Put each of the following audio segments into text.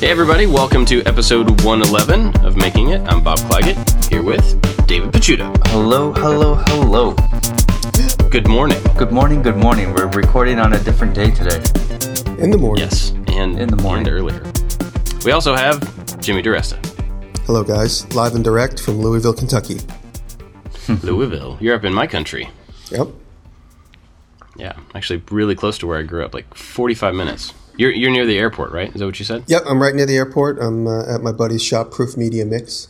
Hey, everybody, welcome to episode 111 of Making It. I'm Bob Clagett, here with David Picciuto. Hello, hello, hello. Good morning. Good morning, good morning. We're recording on a different day today. In the morning. Yes, and In the morning. and earlier. We also have Jimmy DiResta, Hello, guys. Live and direct from Louisville, Kentucky. Louisville. You're up in my country. Yep. Yeah, actually, really close to where I grew up, like 45 minutes. You're you're near the airport, right? Is that what you said? Yep, I'm right near the airport. I'm uh, at my buddy's shop, Proof Media Mix,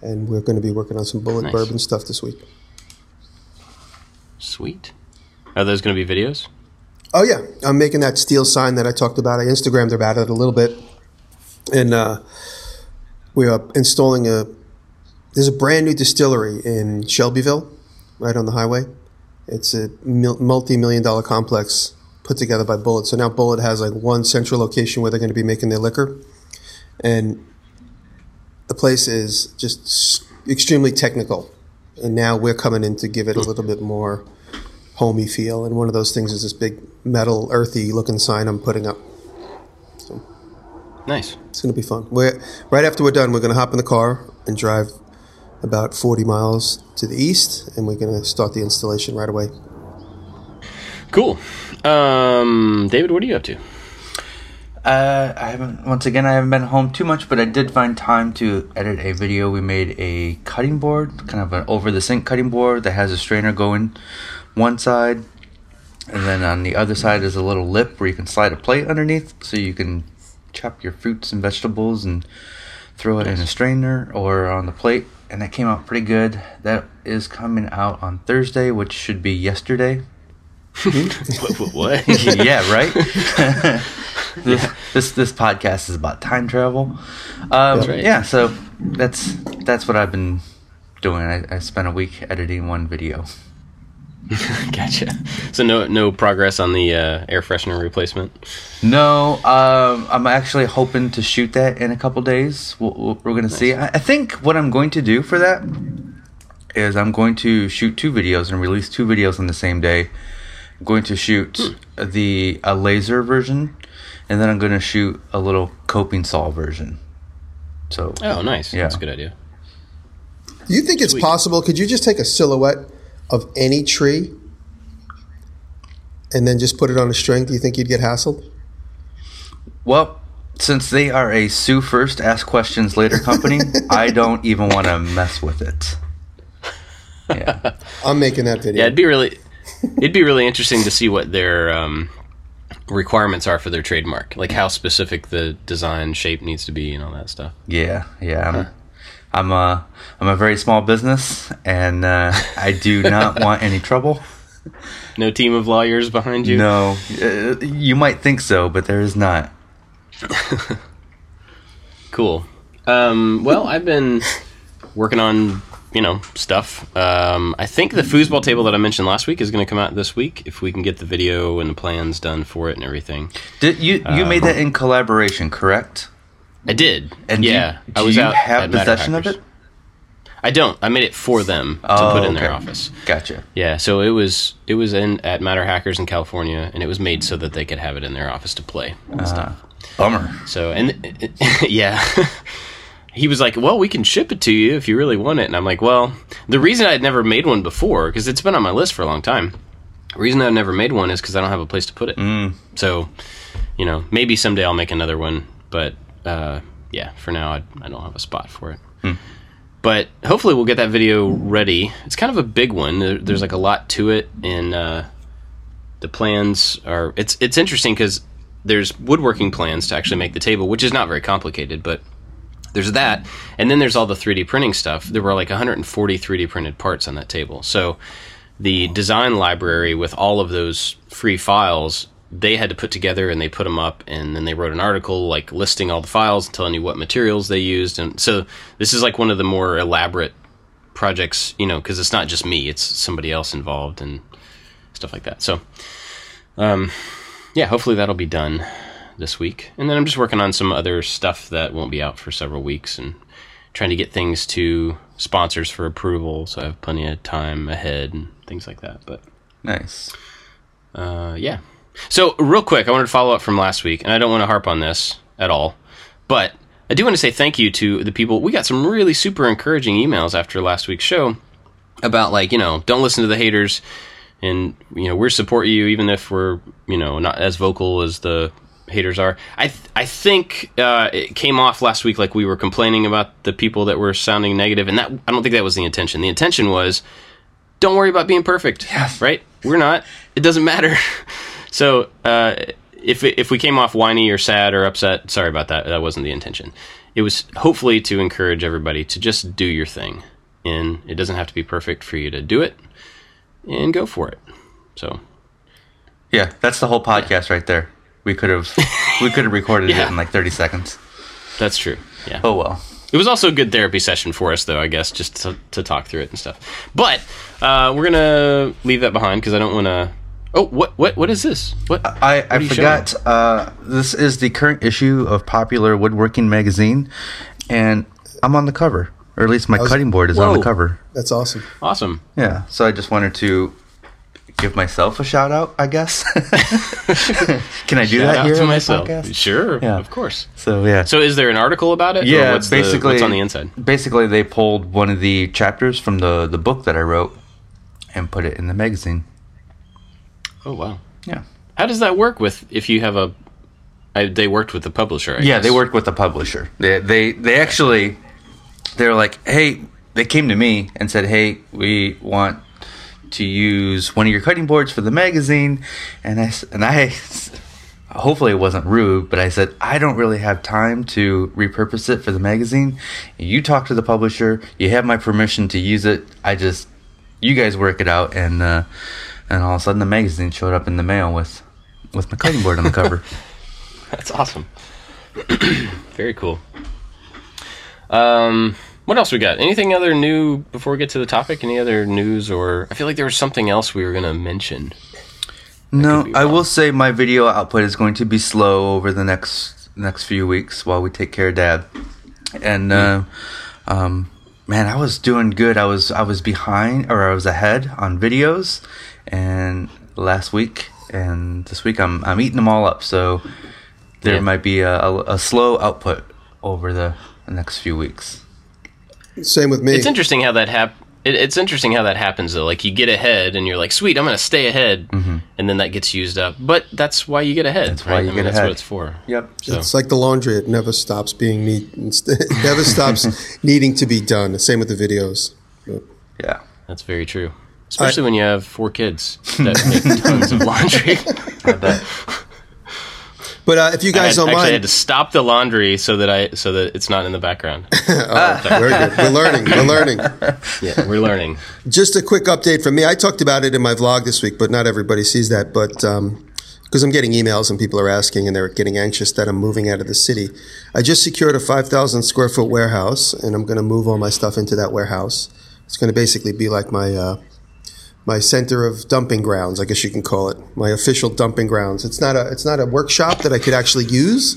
and we're going to be working on some Bulleit Nice. bourbon stuff this week. Sweet. Are those going to be videos? Oh yeah, I'm making that steel sign that I talked about. I Instagrammed about it a little bit, and uh, we are installing a. There's a brand new distillery in Shelbyville, right on the highway. It's a multi-million dollar complex put together by Bulleit. So now Bulleit has like one central location where they're going to be making their liquor, and the place is just extremely technical. And now we're coming in to give it a little bit more homey feel. And one of those things is this big metal, earthy looking sign I'm putting up. Nice. It's going to be fun. We're, right after we're done, we're going to hop in the car and drive about 40 miles to the east, and we're going to start the installation right away. Cool. Um, David, what are you up to? Uh, I haven't, once again, I haven't been home too much, but I did find time to edit a video. We made a cutting board, kind of an over the sink cutting board that has a strainer going one side, and then on the other side is a little lip where you can slide a plate underneath so you can chop your fruits and vegetables and throw it in a strainer or on the plate. And that came out pretty good. That is coming out on Thursday, which should be yesterday. what? what- what? yeah, right. this, this this podcast is about time travel. Um, That's right. Yeah, so that's that's what I've been doing. I, I spent a week editing one video. gotcha. So no no progress on the uh, air freshener replacement. No, um, I'm actually hoping to shoot that in a couple days. We'll, we'll- we're gonna see. I, I think what I'm going to do for that is I'm going to shoot two videos and release two videos on the same day. I'm going to shoot the a laser version, and then I'm going to shoot a little coping saw version. So Oh, nice. Yeah. That's a good idea. Do you think it's Sweet. possible? Could you just take a silhouette of any tree and then just put it on a string? Do you think you'd get hassled? Well, since they are a sue first, ask questions later company, I don't even want to mess with it. Yeah. I'm making that video. Yeah, it'd be really it'd be really interesting to see what their um, requirements are for their trademark, like how specific the design shape needs to be and all that stuff. Yeah, yeah. I'm, I'm a, I'm a very small business, and uh, I do not want any trouble. No team of lawyers behind you. No, uh, you might think so, but there is not. Cool. Um, well, I've been working on you know stuff. Um, I think the foosball table that I mentioned last week is going to come out this week if we can get the video and the plans done for it and everything. Did you you made that in collaboration, correct? I did. And do you- yeah, do I was you out have possession of it? I don't. I made it for them to Oh, put in their okay. office. Gotcha. Yeah, so it was it was in at MatterHackers in California, and it was made so that they could have it in their office to play and stuff. Bummer. So and yeah, he was like, "Well, we can ship it to you if you really want it." And I'm like, "Well, the reason I'd never made one before because it's been on my list for a long time. The reason I've never made one is because I don't have a place to put it. Mm. So, you know, maybe someday I'll make another one, but uh, yeah, for now I, I don't have a spot for it." But hopefully we'll get that video ready. It's kind of a big one. There, there's like a lot to it, and uh, the plans are. It's it's interesting because there's woodworking plans to actually make the table, which is not very complicated, but there's that, and then there's all the 3D printing stuff. There were like 140 3D printed parts on that table, so the design library with all of those free files they had to put together and they put them up and then they wrote an article like listing all the files and telling you what materials they used. And so this is like one of the more elaborate projects you know because it's not just me it's somebody else involved and stuff like that. So um yeah hopefully that'll be done this week and then i'm just working on some other stuff that won't be out for several weeks and trying to get things to sponsors for approval so i have plenty of time ahead and things like that but Nice. uh, yeah. So real quick, I wanted to follow up from last week, and I don't want to harp on this at all, But I do want to say thank you to the people. We got some really super encouraging emails after last week's show about like you know don't listen to the haters and you know we support you even if we're you know not as vocal as the haters are. I th- i think uh, it came off last week like we were complaining about the people that were sounding negative and that i don't think that was the intention. The intention was don't worry about being perfect Yes. right? We're not. It doesn't matter. So uh, if if we came off whiny or sad or upset sorry about that. That wasn't the intention. It was hopefully to encourage everybody to just do your thing and it doesn't have to be perfect for you to do it and go for it. So. Yeah, that's the whole podcast right there. We could have we could have recorded Yeah. it in like 30 seconds. that's true yeah Oh well. It was also a good therapy session for us, though, I guess, just to, to talk through it and stuff. But uh, we're gonna leave that behind because I don't want to. Oh, what what what is this? What I, I are you forgot. Uh, this is the current issue of Popular Woodworking Magazine, and I'm on the cover, or at least my was- cutting board is on the cover. That's awesome. awesome? Yeah, so I just wanted to give myself a shout out. I guess. Can I do Shout that here to myself. podcast? Sure, Yeah. of course. So yeah. So, is there an article about it? yeah, what's the- basically, what's on the inside? Basically, they pulled one of the chapters from the the book that I wrote and put it in the magazine. Oh wow. Yeah. How does that work with if you have a? I, they worked with the publisher. I Yeah, guess. they worked with the publisher. They they they actually they were like, "Hey," they came to me and said, "Hey, we want to use one of your cutting boards for the magazine." And I and I hopefully it wasn't rude, but I said, "I don't really have time to repurpose it for the magazine. You talk to the publisher. You have my permission to use it. I just you guys work it out." And uh and all of a sudden the magazine showed up in the mail with with my cutting board on the cover. That's awesome. Very cool. Um, what else we got? Anything other new before we get to the topic? Any other news or I feel like there was something else we were gonna mention. No, I will say my video output is going to be slow over the next next few weeks while we take care of Dad. And uh, um, man, I was doing good. I was I was behind or I was ahead on videos, and last week and this week I'm I'm eating them all up. So there Yeah. might be a, a, a slow output over the, the next few weeks. Same with me. It's interesting how that hap- it, It's interesting how that happens though. Like you get ahead and you're like, "Sweet, I'm gonna stay ahead," and then that gets used up. But that's why you get ahead. Mm-hmm. That's why you I mean, get that's ahead. what it's for. Yep. So It's like the laundry; it never stops being neat. It never stops needing to be done. Same with the videos. Yeah. that's very true. Especially when you have four kids that make tons of laundry. I. But uh, if you I guys had, don't actually mind, had to stop the laundry so that I so that it's not in the background. very good. We're learning. We're learning. yeah, we're learning. Just a quick update from me. I talked about it in my vlog this week, but not everybody sees that. But because I'm getting emails and people are asking and they're getting anxious that I'm moving out of the city, I just secured a 5,000 square foot warehouse, and I'm going to move all my stuff into that warehouse. It's going to basically be like my uh, my center of dumping grounds, I guess you can call it, my official dumping grounds. It's not a it's not a workshop that I could actually use.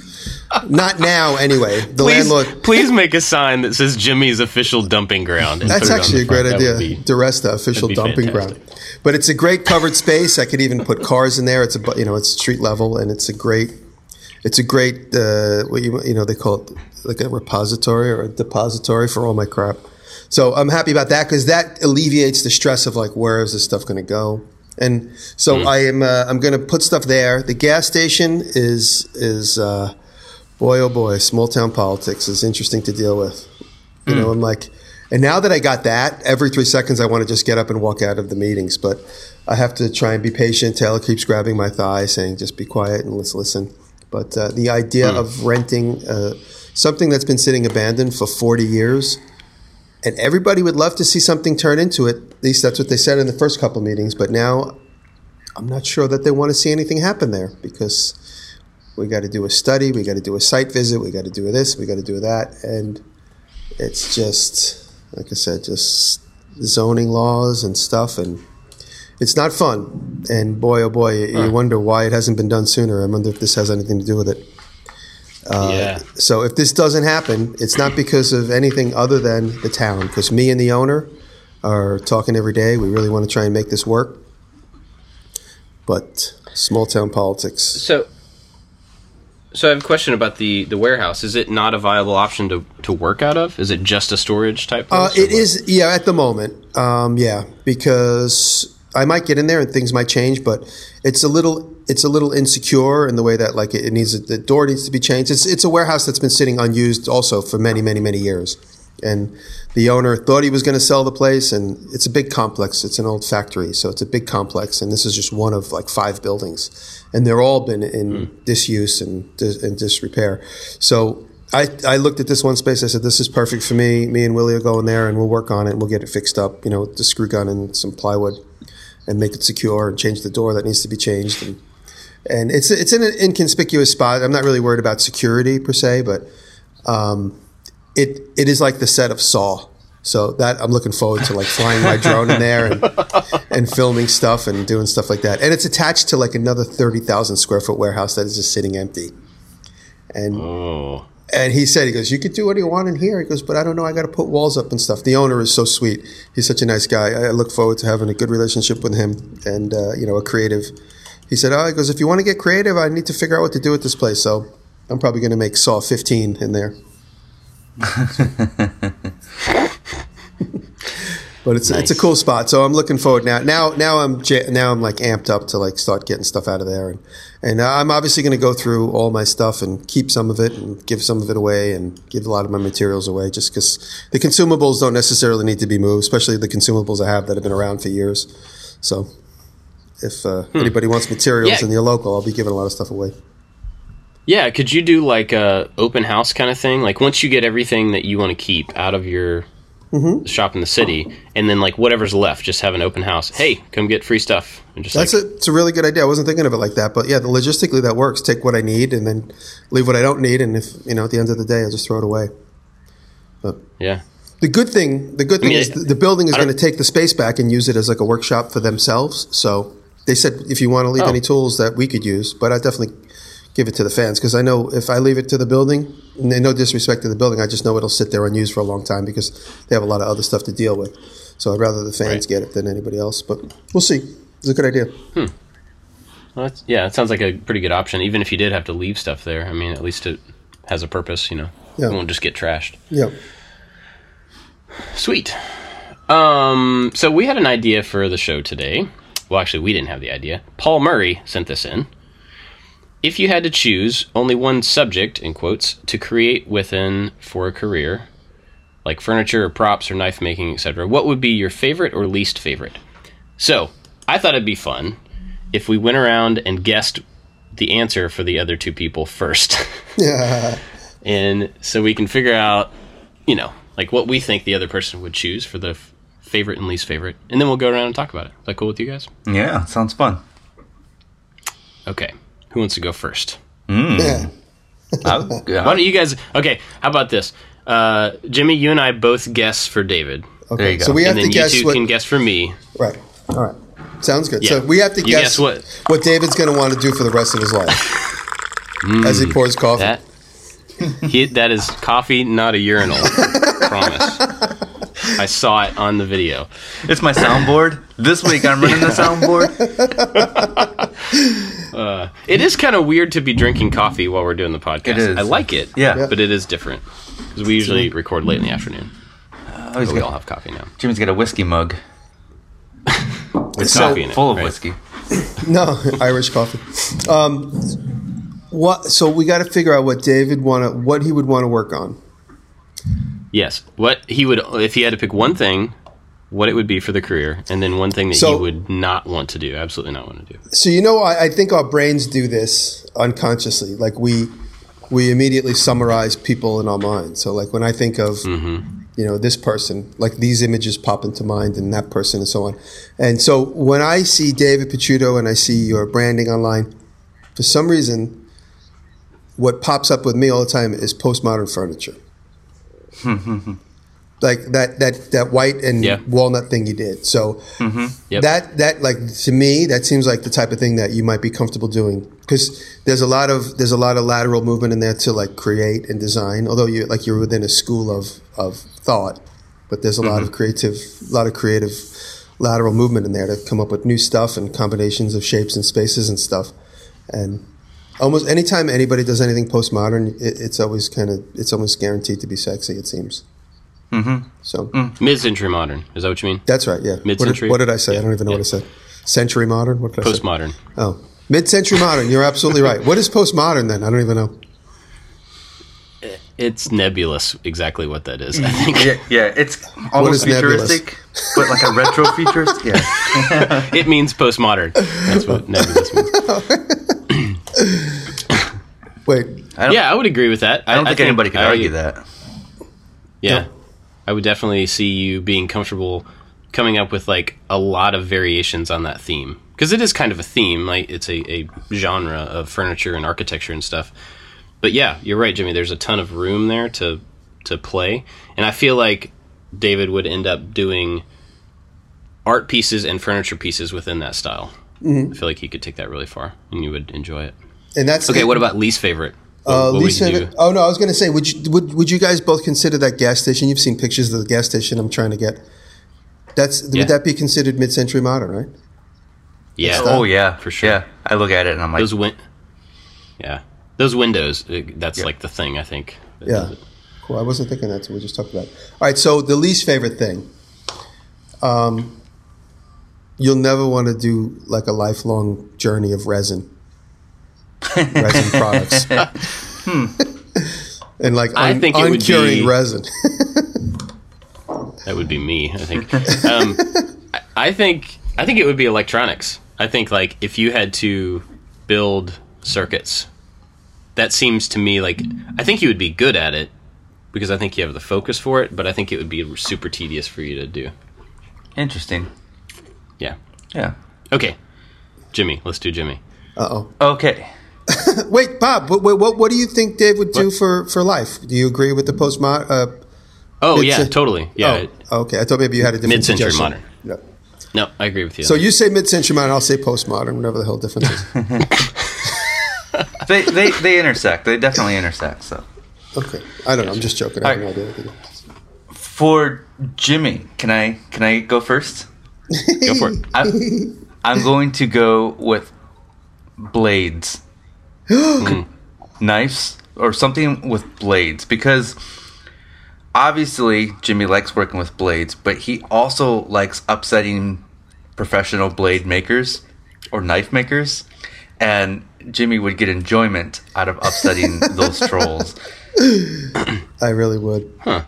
Not now, anyway. The Please, landlord. please make a sign that says Jimmy's official dumping ground. That's put it on actually a great idea. be- DiResta, official dumping fantastic. ground. But it's a great covered space. I could even put cars in there. It's a you know it's street level and it's a great it's a great uh, what you you know they call it like a repository or a depository for all my crap. So I'm happy about that because that alleviates the stress of like where is this stuff going to go. And so Mm-hmm. I am uh, I'm going to put stuff there. The gas station is is uh, boy oh boy small town politics is interesting to deal with. You know, I'm like, and now that I got that, every three seconds I want to just get up and walk out of the meetings. But I have to try and be patient. Taylor keeps grabbing my thigh, saying, "Just be quiet and let's listen." But uh, the idea of renting uh, something that's been sitting abandoned for 40 years, and everybody would love to see something turn into it. At least that's what they said in the first couple meetings. But now, I'm not sure that they want to see anything happen there because we got to do a study, we got to do a site visit, we got to do this, we got to do that, and it's just like I said, just zoning laws and stuff, and it's not fun. And boy, oh boy, you, you wonder why it hasn't been done sooner. I wonder if this has anything to do with it. Yeah. So if this doesn't happen, it's not because of anything other than the town. Because me and the owner are talking every day. We really want to try and make this work. But small town politics. So, So I have a question about the the warehouse. Is it not a viable option to to work out of? Is it just a storage type? Uh, place, or it is, yeah, at the moment. Um, yeah, because I might get in there and things might change, but it's a little, it's a little insecure in the way that like it, it needs the door needs to be changed. It's it's a warehouse that's been sitting unused also for many, many, many years, and the owner thought he was going to sell the place, and it's a big complex. It's an old factory, so it's a big complex, and this is just one of like five buildings, and they're all been in hmm. disuse and dis- and disrepair. So I, I looked at this one space. I said, "This is perfect for me. Me and Willie are going there, and we'll work on it. and We'll get it fixed up. You know, with the screw gun and some plywood, and make it secure, and change the door that needs to be changed. And, and it's it's in an inconspicuous spot. I'm not really worried about security per se, but um, it it is like the set of Saw. So that I'm looking forward to like flying my drone in there and and filming stuff and doing stuff like that. And it's attached to like another thirty thousand square foot warehouse that is just sitting empty. And Oh, and he said, he goes, you could do what you want in here. He goes, but I don't know. I got to put walls up and stuff. The owner is so sweet. He's such a nice guy. I look forward to having a good relationship with him and, uh, you know, a creative. He said, oh, he goes, if you want to get creative, I need to figure out what to do with this place. So I'm probably going to make Saw 15 in there. but it's it's a cool spot. So I'm looking forward now. Now now I'm now I'm like amped up to like start getting stuff out of there, and and I'm obviously going to go through all my stuff and keep some of it and give some of it away and give a lot of my materials away, just because the consumables don't necessarily need to be moved, especially the consumables I have that have been around for years. So if uh, anybody wants materials Hmm. Yeah. in your local, I'll be giving a lot of stuff away. yeah. Could you do like a open house kind of thing? Like once you get everything that you want to keep out of your Mm-hmm. shop in the city, and then like whatever's left, just have an open house. Hey, come get free stuff. And just That's like, a, it's a really good idea. I wasn't thinking of it like that, but yeah, the logistically that works. Take what I need and then leave what I don't need, and if you know, at the end of the day, I'll just throw it away. But yeah. The good thing, the good thing mean, is the, the building is going to take the space back and use it as like a workshop for themselves. So they said if you want to leave Oh. any tools that we could use, but I definitely give it to the fans because I know if I leave it to the building, and no disrespect to the building, I just know it'll sit there unused for a long time because they have a lot of other stuff to deal with. So I'd rather the fans Right. get it than anybody else. But we'll see. It's a good idea. Well, that's, yeah, it sounds like a pretty good option. Even if you did have to leave stuff there, I mean, at least it has a purpose. You know, Yeah. it won't just get trashed. Yeah. Sweet. Um, so we had an idea for the show today. Well, actually, we didn't have the idea. Paul Murray sent this in. If you had to choose only one subject, in quotes, to create within for a career, like furniture or props or knife making, etc., what would be your favorite or least favorite? So, I thought it'd be fun if we went around and guessed the answer for the other two people first. Yeah. and so we can figure out, you know, like what we think the other person would choose for the f- favorite and least favorite, and then we'll go around and talk about it. Is that cool with you guys? Yeah, sounds fun. Okay, who wants to go first? Yeah. Why don't you guys? Okay, how about this? Uh, Jimmy, you and I both guess for David, Okay. There you go. So we have and then to you guess two what. can guess for me. Right. All right. Sounds good. Yeah. So we have to guess, guess what- what David's going to want to do for the rest of his life as he pours coffee. That he, that is coffee, not a urinal. Promise. I saw it on the video. It's my soundboard. This week I'm running the soundboard. It is kind of weird to be drinking coffee while we're doing the podcast. It is. I like it. Yeah. Yeah. but it is different because we usually record late in the afternoon. Oh, he's But we all have coffee now. Jimmy's got a whiskey mug With So- coffee in it, full of right? whiskey. No, Irish coffee. Um, what? So we got to figure out what David want to, what he would want to work on. Yes. What he would, if he had to pick one thing, what it would be for the career, and then one thing that So- he would not want to do, absolutely not want to do. So you know, I, I think our brains do this unconsciously. Like we, we immediately summarize people in our mind. So like when I think of, mm-hmm. you know, this person, like these images pop into mind, and that person, and so on. And so when I see David Picciuto and I see your branding online, for some reason, what pops up with me all the time is postmodern furniture. like that that that white and Yeah. walnut thing you did. So mm-hmm. Yep. that that like to me that seems like the type of thing that you might be comfortable doing because there's a lot of there's a lot of lateral movement in there to like create and design. Although you like you're within a school of of thought, but there's a lot of mm-hmm. creative a lot of creative lateral movement in there to come up with new stuff and combinations of shapes and spaces and stuff. And almost anytime anybody does anything postmodern, it, it's always kind of it's almost guaranteed to be sexy. It seems. Mm-hmm. So mm. Mid-century modern. Is that what you mean? that's right. Yeah. What did, Mid-century? what did I say? I don't even know Yeah. what I said. Century modern. What did I say? Postmodern. Oh, mid-century modern. You're absolutely right. What is postmodern then? I don't even know. Eh, it's nebulous. Exactly what that is. I mm. think Yeah, yeah, it's almost is nebulous? futuristic, but like a retro futurist. Yeah, it means postmodern. That's what nebulous means. Wait. I Yeah, I would agree with that. I don't think, anybody could I- argue that. Yeah. No. I would definitely see you being comfortable coming up with like a lot of variations on that theme because it is kind of a theme like it's a, a genre of furniture and architecture and stuff but yeah you're right jimmy there's a ton of room there to to play and i feel like david would end up doing art pieces and furniture pieces within that style Mm-hmm. i feel like he could take that really far and you would enjoy it And that's okay what about least favorite What- Uh, what least favorite. do? Oh no, I was going to say, would you would would you guys both consider that gas station? You've seen pictures of the gas station. I'm trying to get. That's Yeah. would that be considered mid-century modern, right? yeah Oh yeah, For sure. Yeah, I look at it and I'm like, those win- yeah those windows uh, that's Yeah. like the thing i think Yeah. Cool. I wasn't thinking that's what we just talked about. All right. So the least favorite thing. Um, you'll never want to do like a lifelong journey of resin, resin products. And like I un- think it would uncuring be- resin. that would be me i think um, I- i think i think it would be electronics i think like if you had to build circuits that seems to me like i think you would be good at it because i think you have the focus for it but i think it would be super tedious for you to do interesting. yeah Yeah. okay jimmy let's do jimmy Uh oh. Okay. Wait, Bob. What, what, what, what do you think Dave would do for, for life? Do you agree with the postmodern? Uh, oh yeah totally yeah Oh, okay. I thought maybe you had a different Mid-century suggestion. modern. No. no i agree with you So you say mid-century modern. I'll say postmodern. Whatever the hell difference is. They they they intersect. They definitely intersect. So Okay. I don't know. I'm just joking. I have no idea. for Jimmy, can I can I go first? go for it I, I'm going to go with blades, Mm. knives, or something with blades because obviously Jimmy likes working with blades, but he also likes upsetting professional blade makers or knife makers, and Jimmy would get enjoyment out of upsetting those trolls. I really would. Huh.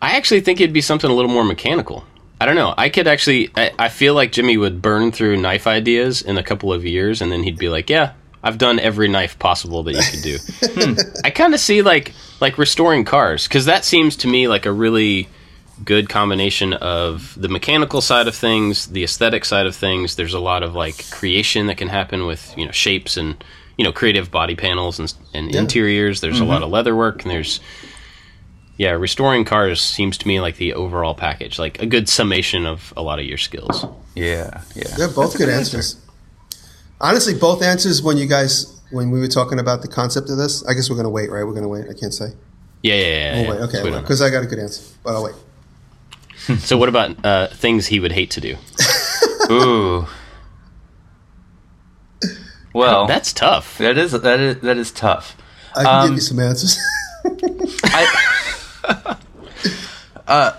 I actually think it'd be something a little more mechanical. I don't know. I could actually. I, I feel like Jimmy would burn through knife ideas in a couple of years, and then he'd be like, "Yeah, I've done every knife possible that you could do." Hmm. I kind of see like like restoring cars because that seems to me like a really good combination of the mechanical side of things, the aesthetic side of things. There's a lot of like creation that can happen with you know shapes and you know creative body panels and, and interiors. There's a lot of leather work and there's yeah, restoring cars seems to me like the overall package, like a good summation of a lot of your skills. Yeah, yeah. They're both good answers. Honestly, both answers when you guys when we were talking about the concept of this. I guess we're gonna wait, right? We're gonna wait. I can't say. Yeah, yeah, yeah. Oh yeah. wait, okay, So because I got a good answer, but I'll wait. So what about uh, things he would hate to do? Ooh. Well, That's tough. that is that is that is tough. I can Um, give you some answers. I, uh,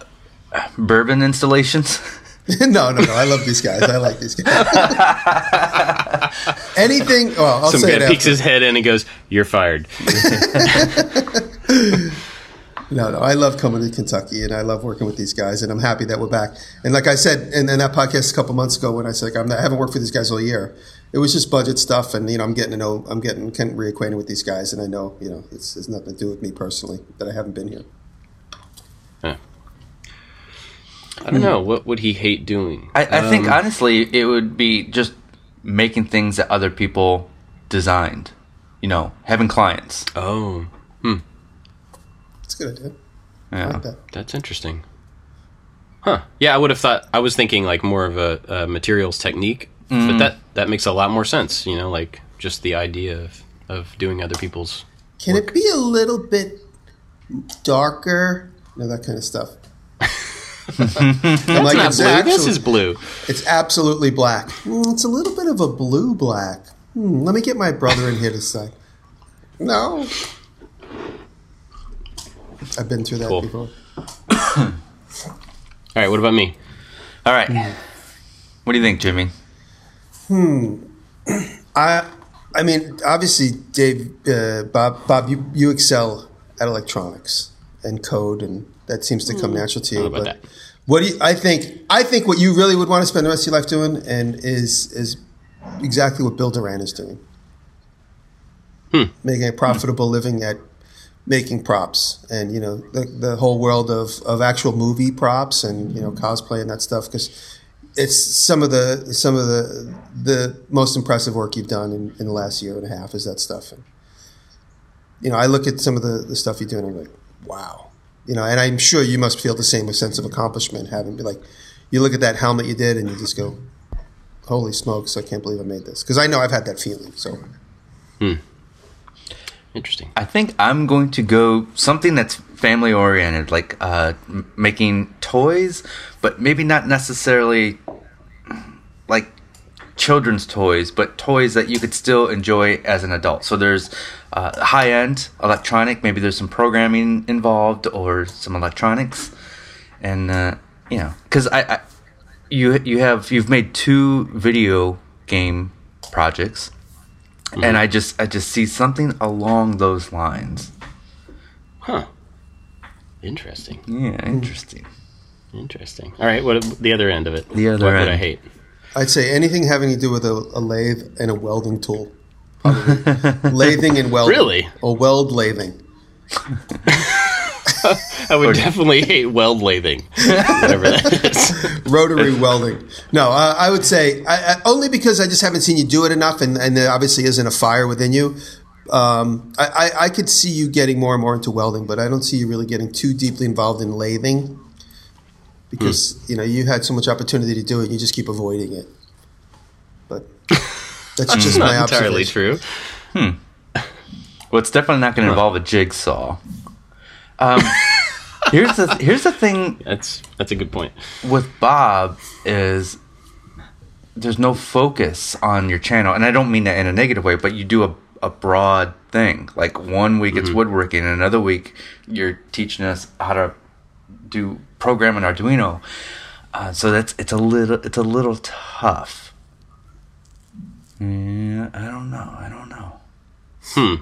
bourbon installations. no, no, no. I love these guys. I like these guys. Anything? Well, I'll Some say guy it peeks after. his head in and goes, "You're fired." No, no. I love coming to Kentucky, and I love working with these guys, and I'm happy that we're back. And like I said in, in that podcast a couple months ago, when I said like, I'm not, I haven't worked for these guys all year, it was just budget stuff, and you know I'm getting to know, I'm getting kind of reacquainted with these guys, and I know you know it's, it's nothing to do with me personally that I haven't been here. I don't hmm. know. What would he hate doing? I, I think um, honestly, it would be just making things that other people designed. You know, having clients. Oh, hmm. It's a good idea. I Yeah. like that. that's interesting. Huh? Yeah, I would have thought. I was thinking like more of a, a materials technique, but mm. that that makes a lot more sense. You know, like just the idea of of doing other people's. Can it be a little bit darker? You know that kind of stuff. I'm like, Not it's, blue. this is blue. it's absolutely black. Mm, it's a little bit of a blue black. Hmm, let me get my brother in here to say. No. I've been through that Cool. before. All right, what about me? All right. What do you think, Jimmy? Hmm. I, I mean, obviously, Dave, uh, Bob, Bob, you, you excel at electronics and code, and that seems to come hmm. natural to you. But that. what do you? I think, I think what you really would want to spend the rest of your life doing, and is is exactly what Bill Doran is doing, hmm. making a profitable living at making props, and you know the the whole world of of actual movie props and you know cosplay and that stuff because it's some of the some of the the most impressive work you've done in, in the last year and a half is that stuff. And, you know, I look at some of the, the stuff you do and I'm like, wow. You know, and I'm sure you must feel the same sense of accomplishment having be like you look at that helmet you did and you just go, Holy smokes, I can't believe I made this. Because I know I've had that feeling. So Interesting. I think I'm going to go something that's family oriented, like uh, m- making toys, but maybe not necessarily like children's toys, but toys that you could still enjoy as an adult. So there's uh, high end electronic, maybe there's some programming involved or some electronics, and uh, you know, because I, I you you have you've made two video game projects and I just I just see something along those lines. Huh. Interesting. Yeah, interesting. Interesting. All right, what the other end of it? The other what end. I hate? I'd say anything having to do with a, a lathe and a welding tool. Lathing and welding. Really? Or weld lathing. I would definitely hate weld lathing, whatever that is. rotary welding. No, uh, I would say I, I, only because I just haven't seen you do it enough, and, and there obviously isn't a fire within you. Um, I, I, I could see you getting more and more into welding, but I don't see you really getting too deeply involved in lathing because hmm. you know you had so much opportunity to do it, you just keep avoiding it. But that's hmm. just my Not entirely observation. true. Hmm. Well, it's definitely not going to involve a jigsaw. Um, here's the here's the thing That's that's a good point. with Bob is there's no focus on your channel, and I don't mean that in a negative way, but you do a a broad thing. Like one week it's mm-hmm. woodworking, and another week you're teaching us how to do program in Arduino. Uh, so that's it's a little it's a little tough. Yeah, I don't know. I don't know. Hmm.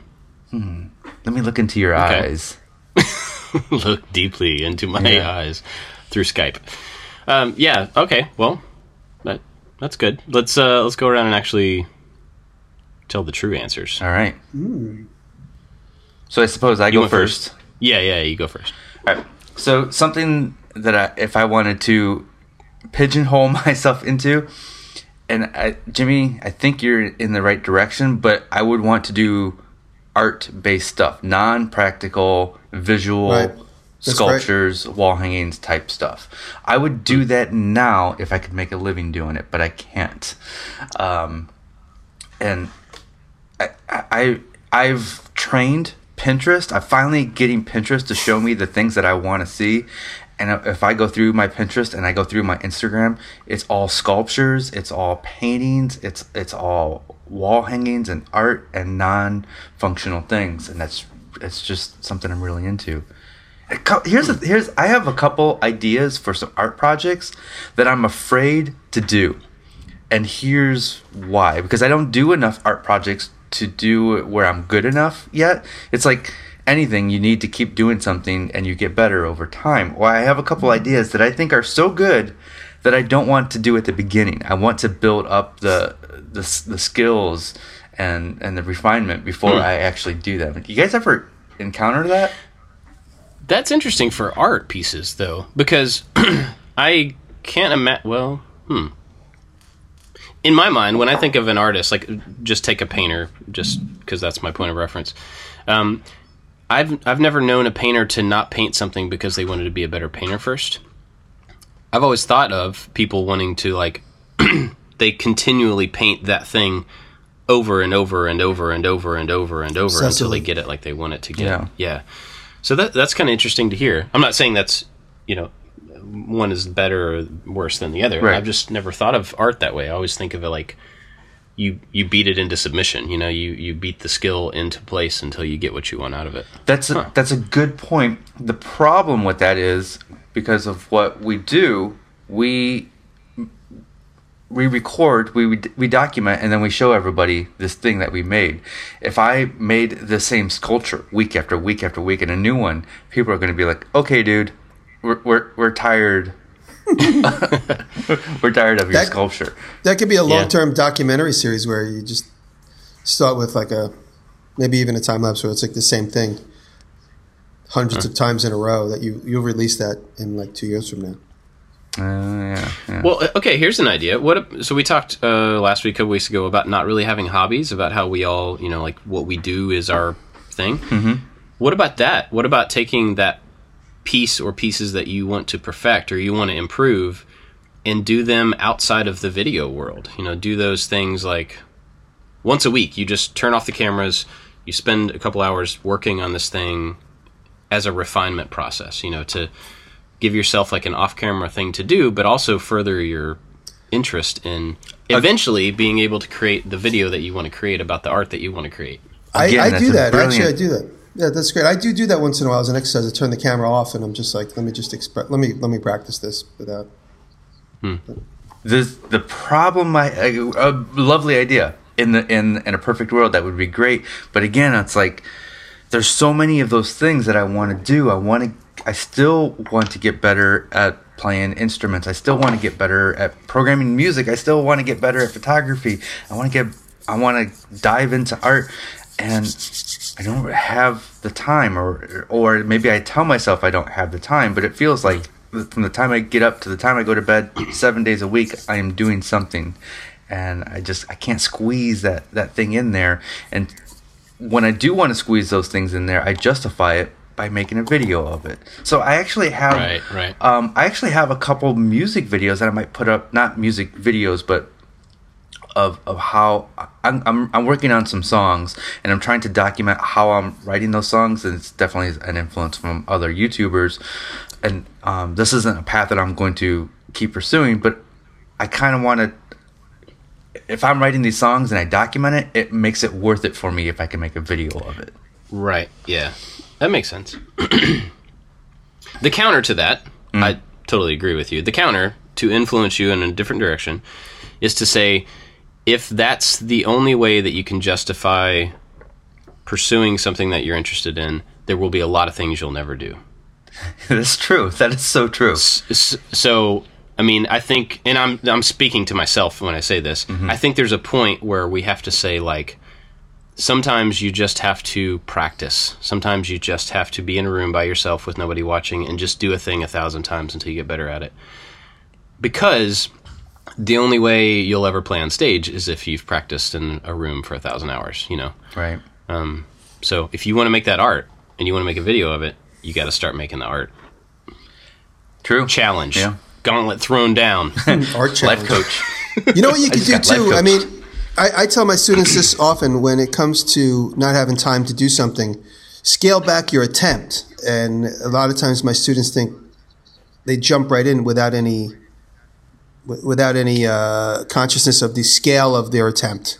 Hmm. Let me look into your Okay. eyes. Look deeply into my Yeah. eyes through Skype. Um, yeah. Okay. Well, that that's good. Let's uh, let's go around and actually tell the true answers. All right. So I suppose I You go went first. Yeah. Yeah. You go first. All right. So something that I, if I wanted to pigeonhole myself into, and I, Jimmy, I think you're in the right direction, but I would want to do art-based stuff, non-practical, visual Right. Sculptures, wall hangings type stuff. I would do that now if I could make a living doing it, but I can't. Um, and I, I I've trained Pinterest. I'm finally getting Pinterest to show me the things that I want to see. And if I go through my Pinterest and I go through my Instagram, it's all sculptures, it's all paintings, it's it's all wall hangings and art and non-functional things, and that's it's just something I'm really into. Here's a, here's I have a couple ideas for some art projects that I'm afraid to do and here's why because i don't do enough art projects to do it where i'm good enough yet it's like anything you need to keep doing something and you get better over time well i have a couple ideas that i think are so good that i don't want to do at the beginning i want to build up the the, the skills and and the refinement before i actually do them you guys ever encounter that That's interesting for art pieces, though, because I can't imagine. Well, hmm. In my mind, when I think of an artist, like just take a painter, just because that's my point of reference. Um, I've I've never known a painter to not paint something because they wanted to be a better painter first. I've always thought of people wanting to like they continually paint that thing over and over and over and over and over and over until they get it like they want it to get. Yeah. yeah. So that that's kind of interesting to hear. I'm not saying that's you know one is better or worse than the other. Right. I've just never thought of art that way. I always think of it like you you beat it into submission. You know, you you beat the skill into place until you get what you want out of it. That's a, that's a good point. The problem with that is because of what we do, we we record, we we document, and then we show everybody this thing that we made. If I made the same sculpture week after week after week and a new one, people are going to be like, "Okay, dude, we're we're, we're tired." we're tired of your That- sculpture. That could be a long term documentary series where you just start with like a maybe even a time lapse where it's like the same thing hundreds of times in a row that you you'll release that in like two years from now. Uh, yeah, yeah. Well, uh, okay. Here's an idea. What? So we talked uh, last week, a couple weeks ago, about not really having hobbies, about how we all, you know, like what we do is our thing. Mm-hmm. What about that? What about taking that piece or pieces that you want to perfect or you want to improve, and do them outside of the video world? You know, do those things like once a week. You just turn off the cameras. You spend a couple hours working on this thing as a refinement process. You know, to give yourself like an off-camera thing to do, but also further your interest in eventually being able to create the video that you want to create about the art that you want to create. Again, I, I do a that. Actually, I do that. Yeah, that's great. I do do that once in a while as an exercise. I turn the camera off and I'm just like, let me just express. Let me let me practice this without. Hmm. the the problem I a lovely idea in the in in a perfect world that would be great but again it's like there's so many of those things that I want to do I want to I still want to get better at playing instruments I still want to get better at programming music I still want to get better at photography I want to get I want to dive into art and I don't have the time or or maybe I tell myself I don't have the time but it feels like from the time I get up to the time I go to bed 7 days a week I am doing something. And I just I can't squeeze that that thing in there. And when I do want to squeeze those things in there I justify it by making a video of it. So I actually have Right, right. um, I actually have a couple music videos that I might put up not music videos but of, of how I'm, I'm, I'm working on some songs and I'm trying to document how I'm writing those songs and it's definitely an influence from other YouTubers and um, this isn't a path that I'm going to keep pursuing but I kind of want to if I'm writing these songs and I document it it makes it worth it for me if I can make a video of it Right. Yeah. That makes sense. the counter to that, I totally agree with you. The counter to influence you in a different direction is to say if that's the only way that you can justify pursuing something that you're interested in, there will be a lot of things you'll never do. that's true that is so true S- so I mean, I think, and I'm I'm speaking to myself when I say this. Mm-hmm. I think there's a point where we have to say like, sometimes you just have to practice. Sometimes you just have to be in a room by yourself with nobody watching and just do a thing a thousand times until you get better at it. Because the only way you'll ever play on stage is if you've practiced in a room for a thousand hours. You know. right Um, so if you want to make that art and you want to make a video of it, you got to start making the art. true Challenge. Yeah. Gauntlet thrown down. Art challenge. Life coach. You know what you can do too? I mean, I, I tell my students this often when it comes to not having time to do something, scale back your attempt. And a lot of times my students think they jump right in without any wi- without any uh, consciousness of the scale of their attempt.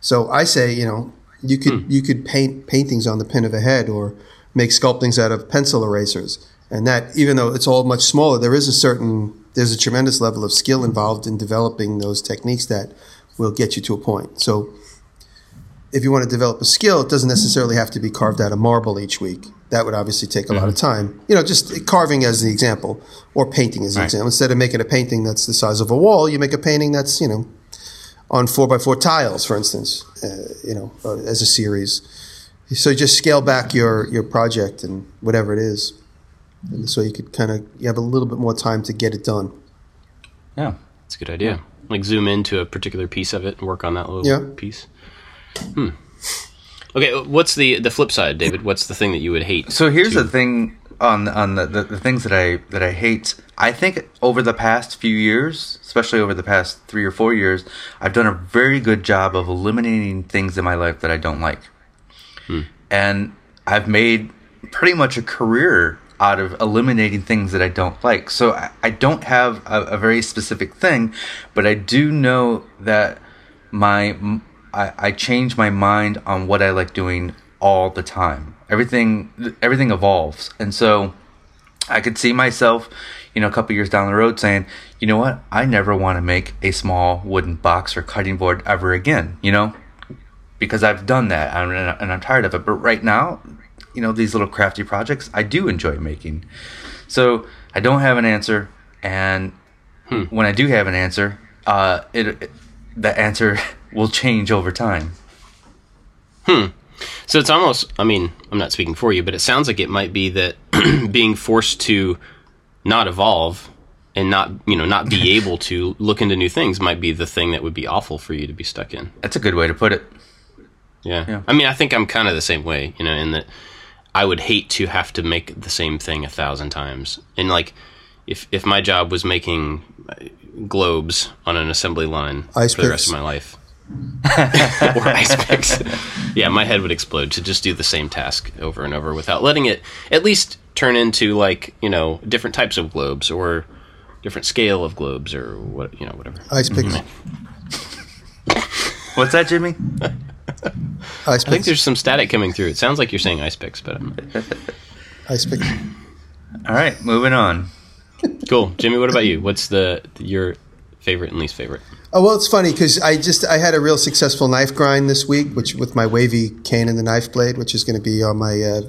So I say, you know, you could you could paint paintings on the pin of a head or make sculptings out of pencil erasers. And that even though it's all much smaller, there is a certain there's a tremendous level of skill involved in developing those techniques that will get you to a point. So if you want to develop a skill, it doesn't necessarily have to be carved out of marble each week. That would obviously take a lot of time. You know, just carving as the example, or painting as the Right. example. Instead of making a painting that's the size of a wall, you make a painting that's you know on four by four tiles, for instance. Uh, you know, uh, as a series. So you just scale back your your project and whatever it is, and so you could kind of you have a little bit more time to get it done. yeah That's a good idea. Like zoom into a particular piece of it and work on that little Yeah. piece. Hmm. Okay, what's the the flip side, David? What's the thing that you would hate? So here's to- the thing on on the, the, the things that I that I hate. I think over the past few years, especially over the past three or four years, I've done a very good job of eliminating things in my life that I don't like, hmm. and I've made pretty much a career out of eliminating things that I don't like. So I, I don't have a, a very specific thing, but I do know that my I, I change my mind on what I like doing all the time. Everything everything evolves, and so I could see myself, you know, a couple years down the road saying, you know what, I never want to make a small wooden box or cutting board ever again. You know, because I've done that and, and I'm tired of it. But right now, you know, these little crafty projects I do enjoy making. So I don't have an answer, and hmm. when I do have an answer, uh, it, it the answer will change over time. Hmm. So it's almost, I mean, I'm not speaking for you, but it sounds like it might be that being forced to not evolve and not, you know, not be able to look into new things might be the thing that would be awful for you to be stuck in. That's a good way to put it. Yeah. yeah. I mean, I think I'm kind of the same way, you know, in that I would hate to have to make the same thing a thousand times. And like, if if my job was making globes on an assembly line ice for picks. the rest of my life, or ice picks, yeah, my head would explode to just do the same task over and over without letting it at least turn into like you know different types of globes or different scale of globes or what you know whatever. Ice picks. Mm-hmm. What's that, Jimmy? I think there's some static coming through. It sounds like you're saying ice picks, but I'm ice picks. All right, moving on. Cool, Jimmy. What about you? What's the your favorite and least favorite? Oh well, it's funny because I just I had a real successful knife grind this week, which with my wavy cane and the knife blade, which is going to be on my uh,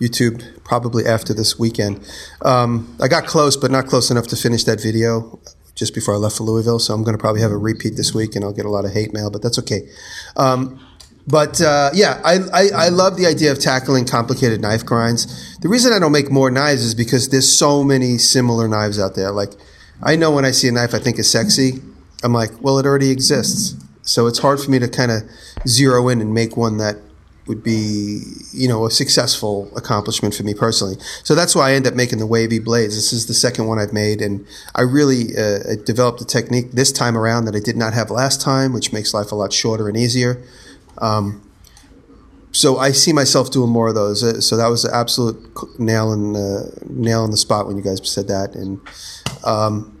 YouTube probably after this weekend. Um, I got close, but not close enough to finish that video just before I left for Louisville. So I'm going to probably have a repeat this week, and I'll get a lot of hate mail, but that's okay. Um, but uh, yeah, I, I, I, love the idea of tackling complicated knife grinds. The reason I don't make more knives is because there's so many similar knives out there. Like, I know when I see a knife I think is sexy, I'm like, well, it already exists. So it's hard for me to kind of zero in and make one that would be, you know, a successful accomplishment for me personally. So that's why I end up making the wavy blades. This is the second one I've made, and I really uh, developed a technique this time around that I did not have last time, which makes life a lot shorter and easier. Um, so I see myself doing more of those. Uh, so that was an absolute nail in the nail in the spot when you guys said that, and um,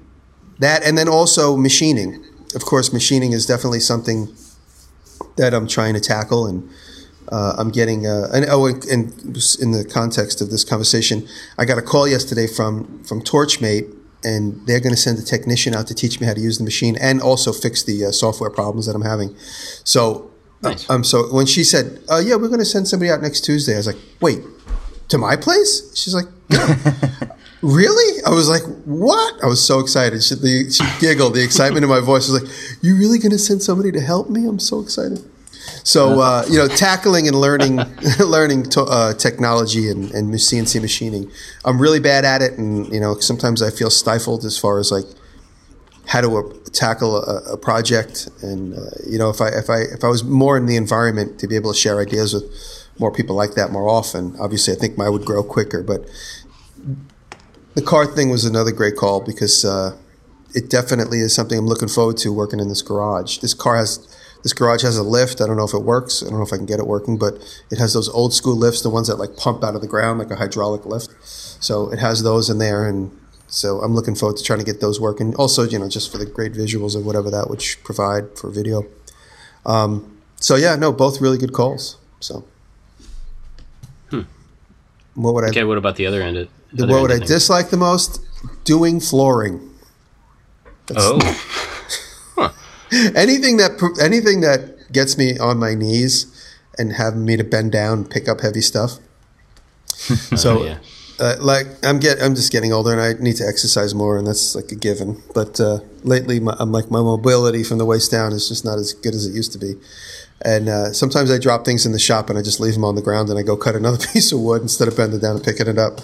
that, and then also machining. Of course, machining is definitely something that I'm trying to tackle and uh, I'm getting uh, and oh, and, in the context of this conversation, I got a call yesterday from from Torchmate, and they're going to send a technician out to teach me how to use the machine and also fix the uh, software problems that I'm having. So, nice. um, so when she said, uh, "Yeah, we're going to send somebody out next Tuesday," I was like, "Wait, to my place?" She's like, "Yeah." really? I was like, what? I was so excited. She, the, she giggled. The excitement in my voice was like, you really going to send somebody to help me? I'm so excited. So uh, you know, tackling and learning learning to, uh, technology and, and CNC machining, I'm really bad at it, and you know, sometimes I feel stifled as far as like how to uh, tackle a, a, project. And uh, you know, if I if I if I was more in the environment to be able to share ideas with more people like that more often, obviously, I think mine would grow quicker. But the car thing was another great call because uh, it definitely is something I'm looking forward to working in this garage. This car has this garage has a lift. I don't know if it works. I don't know if I can get it working, but it has those old school lifts, the ones that like pump out of the ground like a hydraulic lift. So it has those in there, and so I'm looking forward to trying to get those working. Also, you know, just for the great visuals or whatever that would provide for video. Um, so yeah, no, both really good calls. So. Hmm. What would I? Okay, what about the other end? Of, the, what would I dislike the most? Doing flooring. That's, oh. anything that anything that gets me on my knees and having me to bend down, pick up heavy stuff. so, oh, yeah. Uh, like I'm get I'm just getting older and I need to exercise more, and that's like a given. But uh, lately, my, I'm like my mobility from the waist down is just not as good as it used to be. And uh, sometimes I drop things in the shop and I just leave them on the ground and I go cut another piece of wood instead of bending down and picking it up.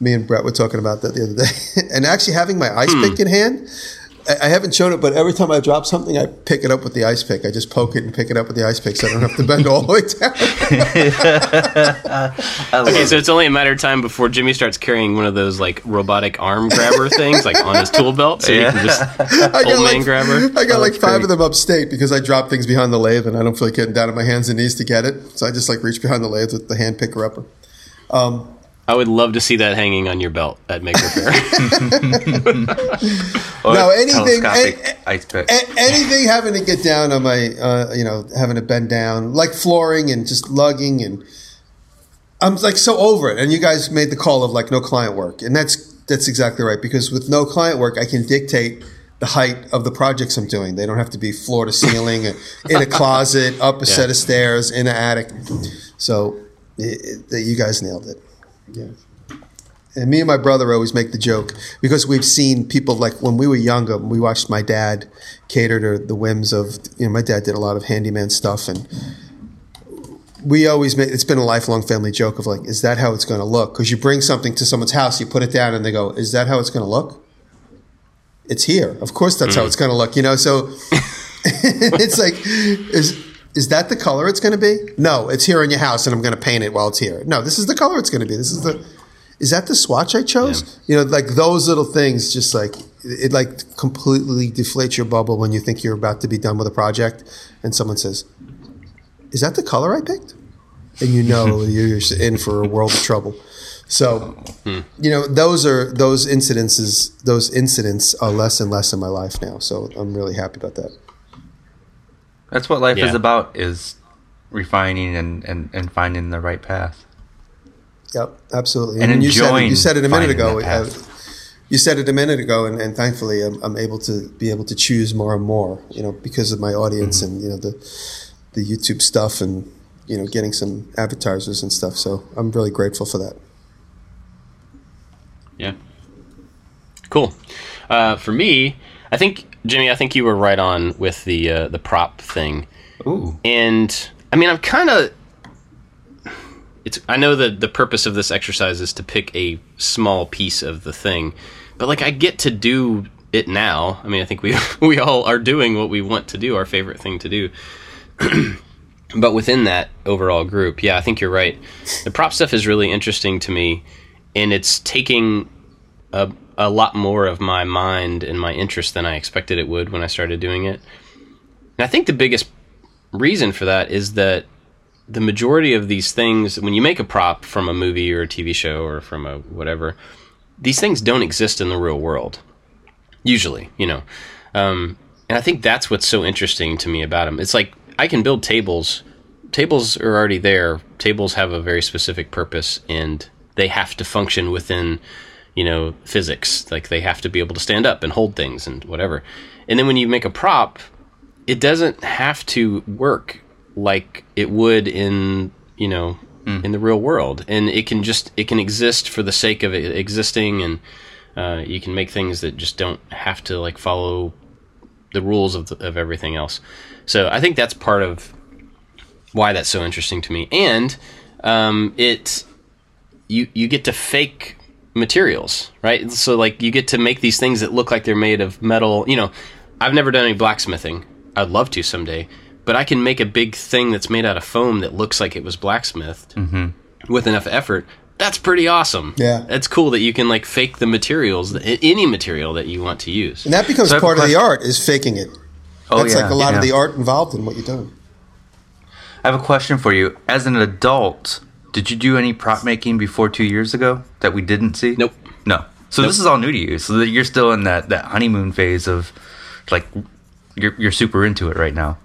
Me and Brett were talking about that the other day. and actually having my ice hmm. pick in hand, I haven't shown it, but every time I drop something, I pick it up with the ice pick. I just poke it and pick it up with the ice pick, so I don't have to bend all the way down. okay, so it's only a matter of time before Jimmy starts carrying one of those like robotic arm grabber things, like on his tool belt, so yeah. he can just old man like, grabber. I got oh, like five great. of them upstate because I drop things behind the lathe, and I don't feel like getting down on my hands and knees to get it. So I just like reach behind the lathe with the hand picker upper. Um, I would love to see that hanging on your belt at Maker Faire. No, anything- telescopic a- ice. A- anything having to get down on my, uh, you know, having to bend down, like flooring and just lugging, and I'm like so over it. And you guys made the call of like no client work, and that's that's exactly right because with no client work, I can dictate the height of the projects I'm doing. They don't have to be floor to ceiling, in a closet, up a set of stairs, in an attic. So it, it, you guys nailed it. Yeah. And me and my brother always make the joke because we've seen people like when we were younger, we watched my dad cater to the whims of, you know, my dad did a lot of handyman stuff. And we always make, it's been a lifelong family joke of like, is that how it's going to look? Because you bring something to someone's house, you put it down and they go, is that how it's going to look? It's here. Of course, that's how mm. it's going to look, you know? So it's like, is, is that the color it's going to be? No, it's here in your house and I'm going to paint it while it's here. No, this is the color it's going to be. This is the, is that the swatch I chose? You know, like those little things, just like it, like completely deflates your bubble when you think you're about to be done with a project, and someone says, "Is that the color I picked?" And you know you're in for a world of trouble. So, hmm. you know, those are those incidences. Those incidents are less and less in my life now. So I'm really happy about that. That's what life is about: is refining and, and, and finding the right path. Yep, absolutely. And you said it, enjoying you said it a minute ago. Uh, you said it a minute ago, and, and thankfully, I'm, I'm able to be able to choose more and more. You know, because of my audience Mm-hmm. and you know the the YouTube stuff, and you know, getting some advertisers and stuff. So I'm really grateful for that. Yeah. Cool. Uh, for me, I think Jimmy, I think you were right on with the uh, the prop thing, Ooh, and I mean, I'm kind of. It's. I know that the purpose of this exercise is to pick a small piece of the thing, but like I get to do it now. I mean, I think we we all are doing what we want to do, our favorite thing to do. but within that overall group, yeah, I think you're right. The prop stuff is really interesting to me, and it's taking a, a lot more of my mind and my interest than I expected it would when I started doing it. And I think the biggest reason for that is that the majority of these things, when you make a prop from a movie or a TV show or from a whatever, these things don't exist in the real world. Usually, you know. Um, and I think that's what's so interesting to me about them. It's like I can build tables. Tables are already there. Tables have a very specific purpose, and they have to function within, you know, physics. Like they have to be able to stand up and hold things and whatever. And then when you make a prop, it doesn't have to work like it would in you know in the real world, and it can just it can exist for the sake of it existing, and uh, you can make things that just don't have to like follow the rules of, the, of everything else. So I think that's part of why that's so interesting to me, and um, it you you get to fake materials, right? So like you get to make these things that look like they're made of metal. You know, I've never done any blacksmithing. I'd love to someday, but I can make a big thing that's made out of foam that looks like it was blacksmithed mm-hmm. with enough effort. That's pretty awesome. Yeah. it's cool that you can like fake the materials, any material that you want to use. And that becomes So I have a part of the art is faking it. Oh, That's yeah, like a lot of the art involved in what you're doing. I have a question for you. As an adult, did you do any prop making before two years ago that we didn't see? Nope. No. So Nope. this is all new to you. So that you're still in that, that honeymoon phase of like you're you're super into it right now.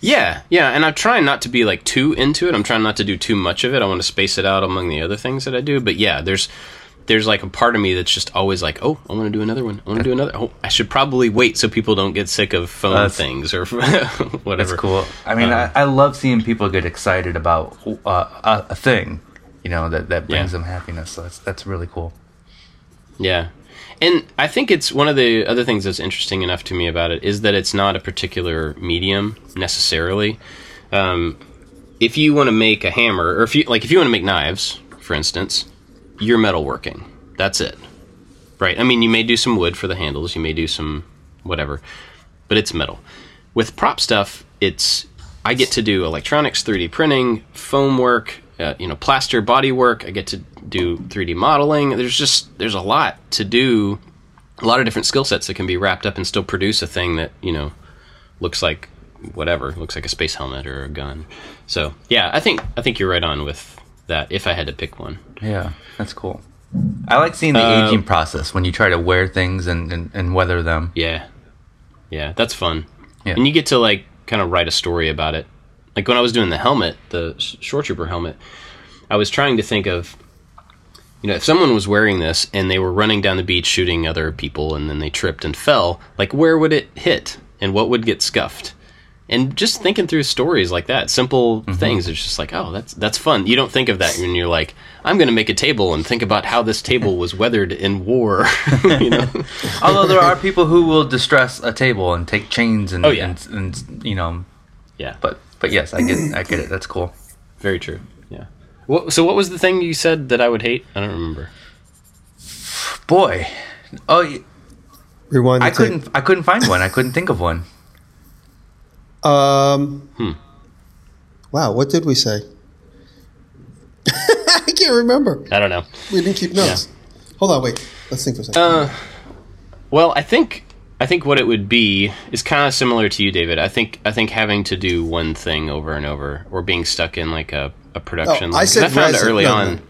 Yeah, yeah, and I'm trying not to be like too into it. I'm trying not to do too much of it. I want to space it out among the other things that I do. But yeah, there's there's like a part of me that's just always like, oh, I want to do another one. I want to do another. Oh, I should probably wait so people don't get sick of phone That's- things or whatever. That's cool. I mean, Uh, I, I love seeing people get excited about uh, a, a thing, you know, that, that brings Yeah. them happiness. So that's that's really cool. Yeah. And I think it's one of the other things that's interesting enough to me about it is that it's not a particular medium necessarily. Um, if you want to make a hammer, or if you like, if you want to make knives, for instance, you're metalworking. That's it, right? I mean, you may do some wood for the handles, you may do some whatever, but it's metal. With prop stuff, it's I get to do electronics, 3D printing, foam work, uh, you know, plaster body work. I get to do 3D modeling. There's just there's a lot to do, a lot of different skill sets that can be wrapped up and still produce a thing that you know looks like whatever, looks like a space helmet or a gun. So yeah, I think I think you're right on with that if I had to pick one. Yeah, that's cool. I like seeing the Uh, aging process when you try to wear things and, and, and weather them. Yeah, yeah, that's fun. Yeah. And you get to like kind of write a story about it. Like when I was doing the helmet, the shore trooper helmet, I was trying to think of, you know, if someone was wearing this and they were running down the beach shooting other people and then they tripped and fell, like where would it hit and what would get scuffed? And just thinking through stories like that, simple mm-hmm. things, it's just like, oh, that's that's fun. You don't think of that when you're like, I'm going to make a table and think about how this table was weathered in war. you know? Although there are people who will distress a table and take chains and, Oh, yeah. and, and you know, Yeah. but but yes, I get I get it. That's cool. Very true. Yeah. What, so what was the thing you said that I would hate? I don't remember. Boy, oh, y- Rewind. The I tape. couldn't I couldn't find one. I couldn't think of one. Um. Hmm. Wow, what did we say? I can't remember. I don't know. We didn't keep notes. Hold on, wait. Let's think for a second. Uh, well, I think I think what it would be is kind of similar to you, David. I think I think having to do one thing over and over, or being stuck in like a, a production. Oh, I said I found it early no, on. no.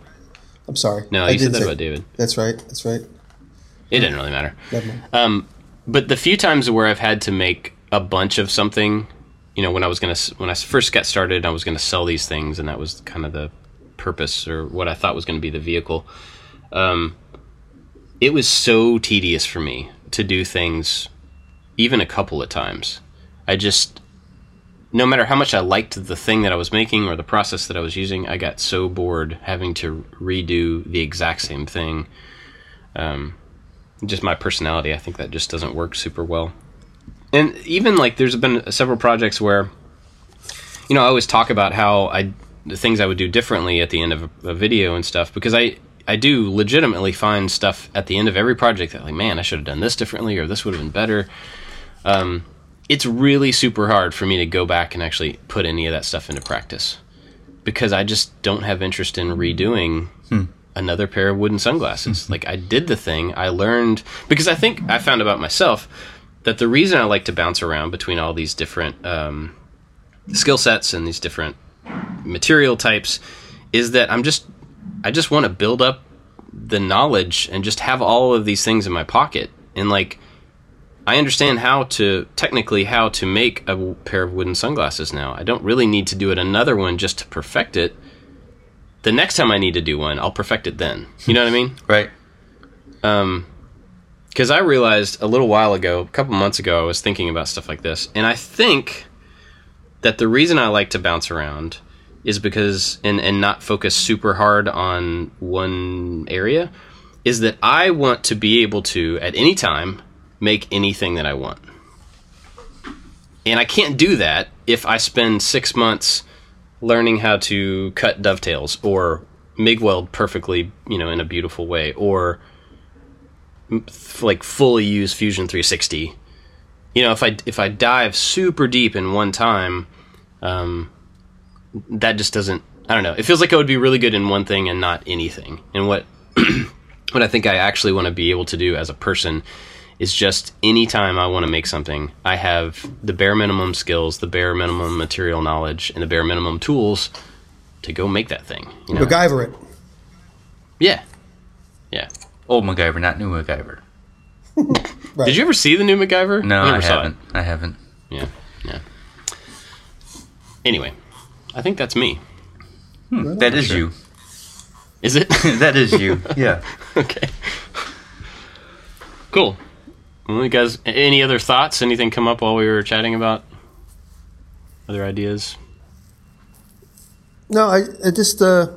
I'm sorry. No, I you said that say- about David. That's right. That's right. It didn't really matter. Um, but the few times where I've had to make a bunch of something, you know, when I was gonna when I first got started, I was gonna sell these things, and that was kind of the purpose or what I thought was to be the vehicle. Um, it was so tedious for me to do things, even a couple of times. I just, no matter how much I liked the thing that I was making or the process that I was using, I got so bored having to redo the exact same thing. Um, just my personality, I think that just doesn't work super well. And even like there's been several projects where, you know, I always talk about how I the things I would do differently at the end of a, a video and stuff because I I do legitimately find stuff at the end of every project that like man I should have done this differently or this would have been better. Um, it's really super hard for me to go back and actually put any of that stuff into practice because I just don't have interest in redoing another pair of wooden sunglasses. Like I did the thing, I learned because I think I found about myself that the reason I like to bounce around between all these different um, skill sets and these different material types is that I'm just I just want to build up the knowledge and just have all of these things in my pocket and like I understand how to technically how to make a pair of wooden sunglasses now. I don't really need to do it another one just to perfect it. The next time I need to do one, I'll perfect it then. You know what I mean? Right. Um, because I realized a little while ago, a couple months ago, I was thinking about stuff like this, and I think that the reason I like to bounce around is because and and not focus super hard on one area is that I want to be able to at any time make anything that I want. And I can't do that if I spend 6 months learning how to cut dovetails or MIG weld perfectly, you know, in a beautiful way or like fully use Fusion 360. You know, if I if I dive super deep in one time, um, that just doesn't. I don't know. It feels like I would be really good in one thing and not anything. And what what I think I actually want to be able to do as a person is just anytime I want to make something, I have the bare minimum skills, the bare minimum material knowledge, and the bare minimum tools to go make that thing. You know? MacGyver it. Yeah, yeah. Old MacGyver, not new MacGyver. Right. Did you ever see the new MacGyver? No, never I haven't. I haven't. Yeah, yeah. Anyway, I think that's me. That is you. Is it? that is you. Yeah. okay. Cool. Well, you guys, any other thoughts? Anything come up while we were chatting about other ideas? No, I, I just uh,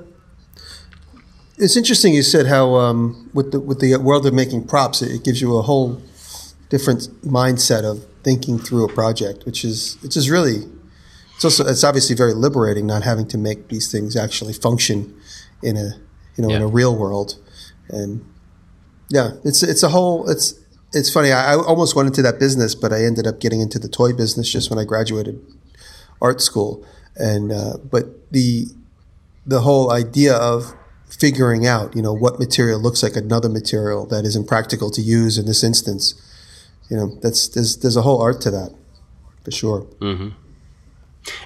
it's interesting. You said how um, with the with the world of making props, it, it gives you a whole different mindset of thinking through a project, which is it's just really it's also it's obviously very liberating not having to make these things actually function in a you know in a real world, and yeah, it's it's a whole it's. It's funny. I, I almost went into that business, but I ended up getting into the toy business just when I graduated art school. And uh, but the the whole idea of figuring out, you know, what material looks like another material that isn't practical to use in this instance, you know, that's there's there's a whole art to that, for sure.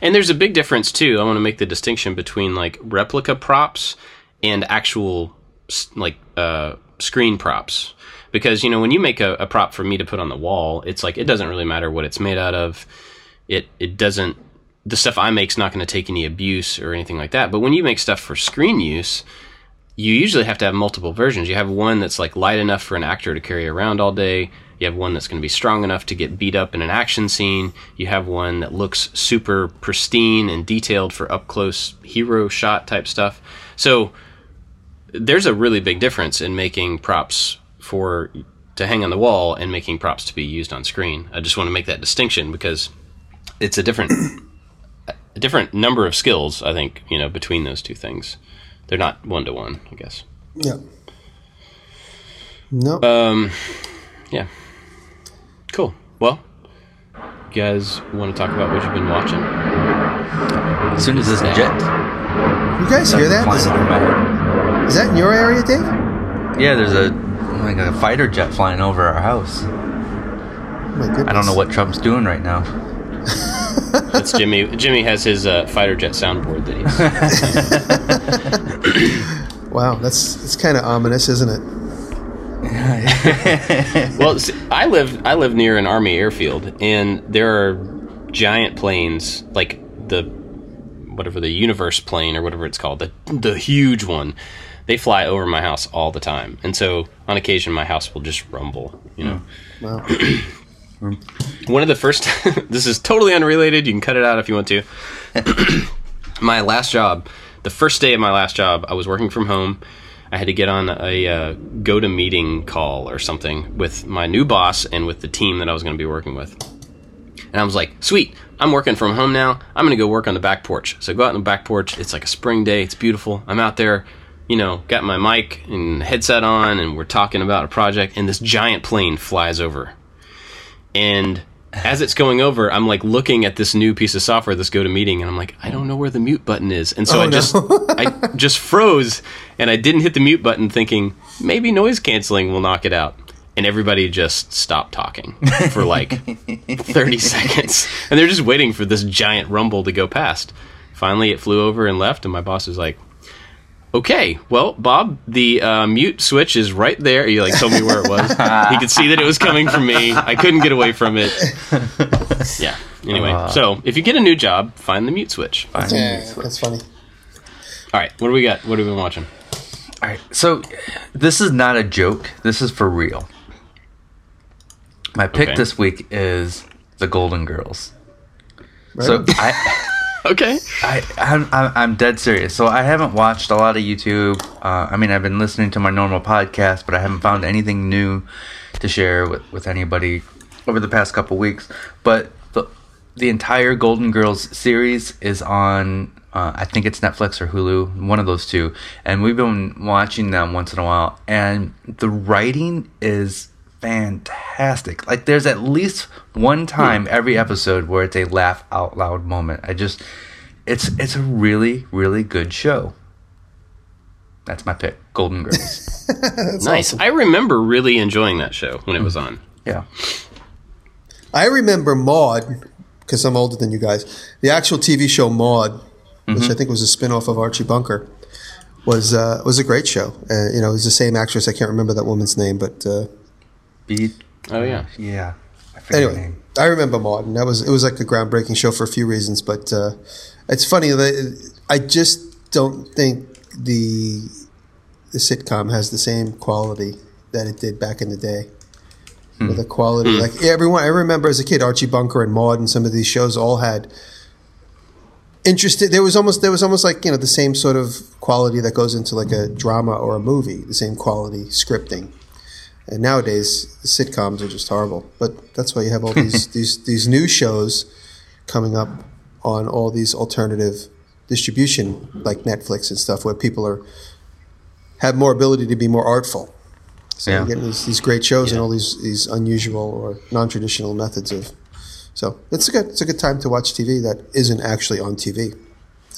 And there's a big difference too. I want to make the distinction between like replica props and actual like uh, screen props. Because you know when you make a, a prop for me to put on the wall, it's like it doesn't really matter what it's made out of. It it doesn't. The stuff I make's not going to take any abuse or anything like that. But when you make stuff for screen use, you usually have to have multiple versions. You have one that's like light enough for an actor to carry around all day. You have one that's going to be strong enough to get beat up in an action scene. You have one that looks super pristine and detailed for up close hero shot type stuff. So there's a really big difference in making props for to hang on the wall and making props to be used on screen. I just want to make that distinction because it's a different a different number of skills, I think, you know, between those two things. They're not one to one, I guess. Yeah. No. Um, yeah. Cool. Well, you guys want to talk about what you've been watching? As soon as this jet you guys hear that? flying Is, over my head. is that in your area, Dave? Yeah, there's a like a fighter jet flying over our house. Oh my goodness. I don't know what Trump's doing right now. That's Jimmy. Jimmy has his uh, fighter jet soundboard that he's. Wow, that's it's kind of ominous, isn't it? well, see, I live I live near an army airfield, and there are giant planes like the whatever the universe plane or whatever it's called, the the huge one. They fly over my house all the time, and so on occasion my house will just rumble. You know. Wow. One of the first. this is totally unrelated. You can cut it out if you want to. my last job, the first day of my last job, I was working from home. I had to get on a uh, GoToMeeting call or something with my new boss and with the team that I was going to be working with. And I was like, sweet, I'm working from home now. I'm going to go work on the back porch. So I go out on the back porch. It's like a spring day. It's beautiful. I'm out there, you know, got my mic and headset on, and we're talking about a project. And this giant plane flies over. And as it's going over, I'm like looking at this new piece of software, this GoToMeeting, and I'm like, I don't know where the mute button is. And so Oh, I no. just I just froze and I didn't hit the mute button thinking maybe noise canceling will knock it out. And everybody just stopped talking for like 30 seconds. And they're just waiting for this giant rumble to go past. Finally, it flew over and left, and my boss was like, Okay, well, Bob, the uh, mute switch is right there. He like told me where it was. he could see that it was coming from me. I couldn't get away from it. Yeah. Anyway, so if you get a new job, find the mute switch. All Yeah, that's funny. All right, what do we got? What have we been watching? All right, so this is not a joke. This is for real. My pick Okay. this week is The Golden Girls. So Right. I. Okay. I, I'm, I'm dead serious. So I haven't watched a lot of YouTube. Uh, I mean, I've been listening to my normal podcast, but I haven't found anything new to share with, with anybody over the past couple weeks. But the the entire Golden Girls series is on. Uh, I think it's Netflix or Hulu, one of those two. And we've been watching them once in a while, and the writing is fantastic. Like there's at least one time every episode where it's a laugh out loud moment. I just it's it's a really really good show. That's my pick, Golden Girls. nice. I remember really enjoying that show when it was on. yeah. I remember Maude because I'm older than you guys. The actual TV show Maude, which I think was a spin-off of Archie Bunker, was uh, was a great show. Uh, you know, it was the same actress. I can't remember that woman's name, but uh, Be- Oh yeah. yeah. I anyway. I remember Maude, and that was it was like a groundbreaking show for a few reasons. But uh, it's funny that I just don't think the the sitcom has the same quality that it did back in the day. With the quality, hmm. like everyone, I remember as a kid, Archie Bunker and Maude, and some of these shows all had interested. There was almost there was almost like you know the same sort of quality that goes into like a drama or a movie, the same quality scripting. And nowadays, sitcoms are just horrible. But that's why you have all these these these new shows coming up on all these alternative distribution, like Netflix and stuff, where people are have more ability to be more artful. So Yeah. you're getting these, these great shows and all these these unusual or non traditional methods of. So it's a good it's a good time to watch TV that isn't actually on TV.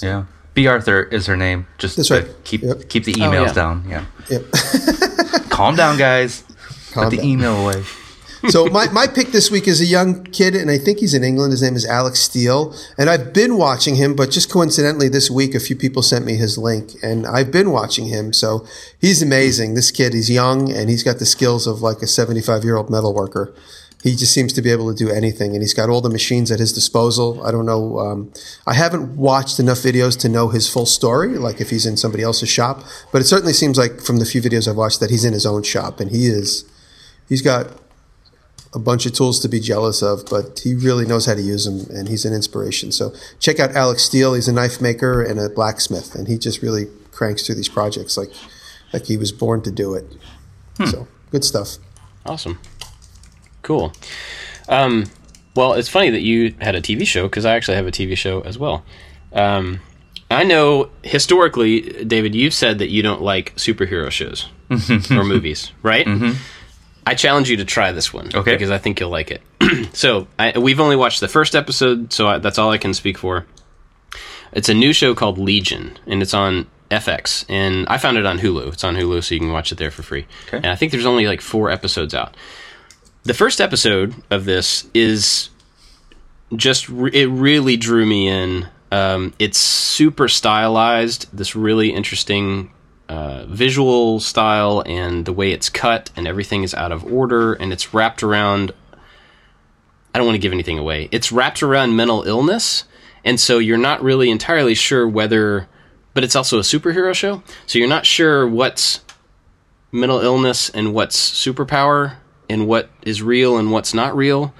Yeah. Bea Arthur is her name. Just That's right. keep Yep. keep the oh, emails yeah. down. Yeah. Yep. Calm down, guys. The email away. So my, my pick this week is a young kid, and I think he's in England. His name is Alec Steele, and I've been watching him. But just coincidentally, this week a few people sent me his link, and I've been watching him. So he's amazing. This kid, he's young, and he's got the skills of like a seventy-five year old metal worker. He just seems to be able to do anything, and he's got all the machines at his disposal. I don't know. Um, I haven't watched enough videos to know his full story, like if he's in somebody else's shop. But it certainly seems like from the few videos I've watched that he's in his own shop, and he is. He's got a bunch of tools to be jealous of, but he really knows how to use them, and he's an inspiration. So check out Alec Steele. He's a knife maker and a blacksmith, and he just really cranks through these projects like like he was born to do it. So good stuff. Awesome. Cool. Um, well, it's funny that you had a TV show because I actually have a TV show as well. Um, I know historically, David, you've said that you don't like superhero shows or movies, right? I challenge you to try this one, Okay. Because I think you'll like it. so I, we've only watched the first episode, so I, that's all I can speak for. It's a new show called Legion, and it's on FX, and I found it on Hulu. It's on Hulu, so you can watch it there for free. Okay. And I think there's only like four episodes out. The first episode of this is just re- it really drew me in. Um, it's super stylized. This really interesting uh, visual style and the way it's cut and everything is out of order and it's wrapped around. I don't want to give anything away. It's wrapped around mental illness, and so you're not really entirely sure whether. But it's also a superhero show, so you're not sure what's mental illness and what's superpower and what is real and what's not real.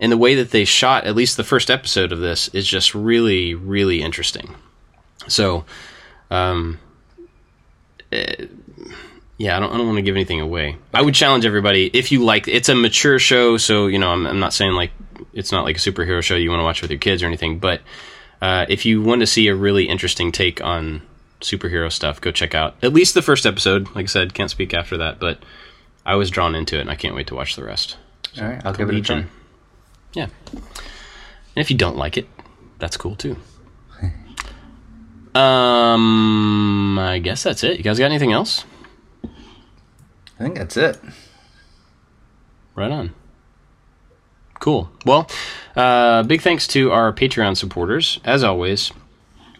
And the way that they shot at least the first episode of this is just really, really interesting. So, um, eh, yeah, I don't, I don't want to give anything away. I would challenge everybody if you like. It's a mature show, so you know I'm, I'm not saying like it's not like a superhero show you want to watch with your kids or anything. But uh, if you want to see a really interesting take on superhero stuff, go check out at least the first episode. Like I said, can't speak after that, but I was drawn into it, and I can't wait to watch the rest. All right, I'll give it a try. Yeah. And if you don't like it, that's cool too. Um, I guess that's it. You guys got anything else? I think that's it. Right on. Cool. Well, uh, big thanks to our Patreon supporters. As always,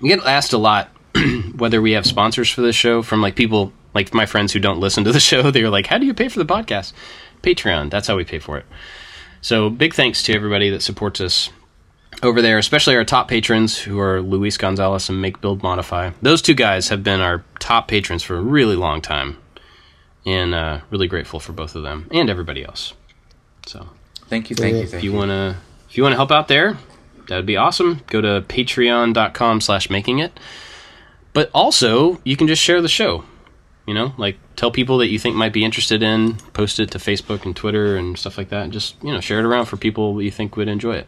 we get asked a lot whether we have sponsors for this show from like people like my friends who don't listen to the show. They're like, "How do you pay for the podcast?" Patreon. That's how we pay for it. So big thanks to everybody that supports us over there, especially our top patrons who are Luis Gonzalez and Make Build Modify. Those two guys have been our top patrons for a really long time, and uh, really grateful for both of them and everybody else. So Thank you, thank you, If thank if you you. want to if you want to help out there that would be awesome go to patreon.com slash making it but also you can just share the show you know like tell people that you think might be interested in post it to facebook and twitter and stuff like that And just you know share it around for people that you think would enjoy it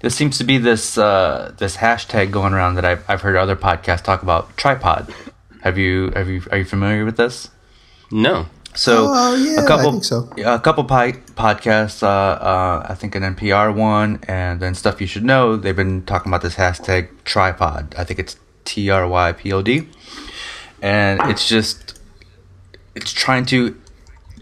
There seems to be this uh, this hashtag going around that I've I've heard other podcasts talk about trypod. Have you have you are you familiar with this? no So Oh, yeah, a couple I think so. a couple pi- podcasts, uh, uh, I think an NPR one, and then stuff you should know. They've been talking about this hashtag trypod. I think it's T R Y P O D, and it's just it's trying to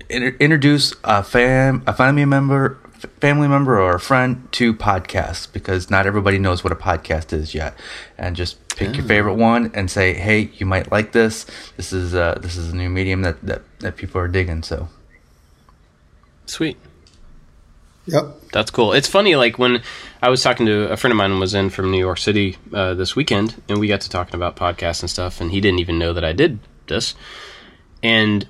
inter- introduce a fam a family member family member or a friend to podcasts because not everybody knows what a podcast is yet. And just pick your favorite one and say hey you might like this. This is uh this is a new medium that that, that people are digging so. Sweet. Yep. That's cool. It's funny, like when I was talking to a friend of mine was in from New York City uh, this weekend, and we got to talking about podcasts and stuff, and he didn't even know that I did this, and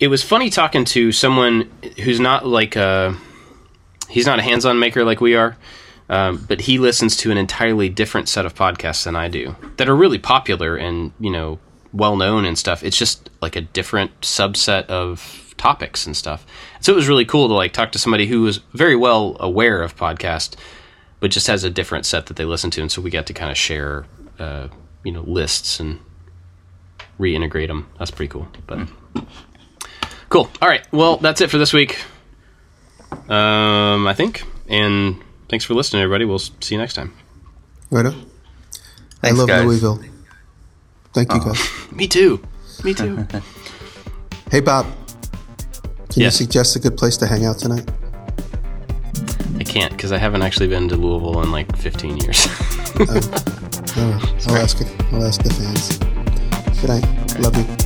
it was funny talking to someone who's not like a he's not a hands-on maker like we are, um, but he listens to an entirely different set of podcasts than I do that are really popular and you know well known and stuff. It's just like a different subset of topics and stuff. So it was really cool to like talk to somebody who was very well aware of podcast, but just has a different set that they listen to, and so we got to kind of share, uh, you know, lists and reintegrate them. That's pretty cool. But cool. All right. Well, that's it for this week. Um, I think. And thanks for listening, everybody. We'll see you next time. Right on. I Thanks, love guys. Louisville. Thank you, guys. Me too. Me too. Hey, Bob. Can Yes. you suggest a good place to hang out tonight? I can't because I haven't actually been to Louisville in like 15 years. Oh, I'll ask it. I'll ask the fans. Good night. Love you.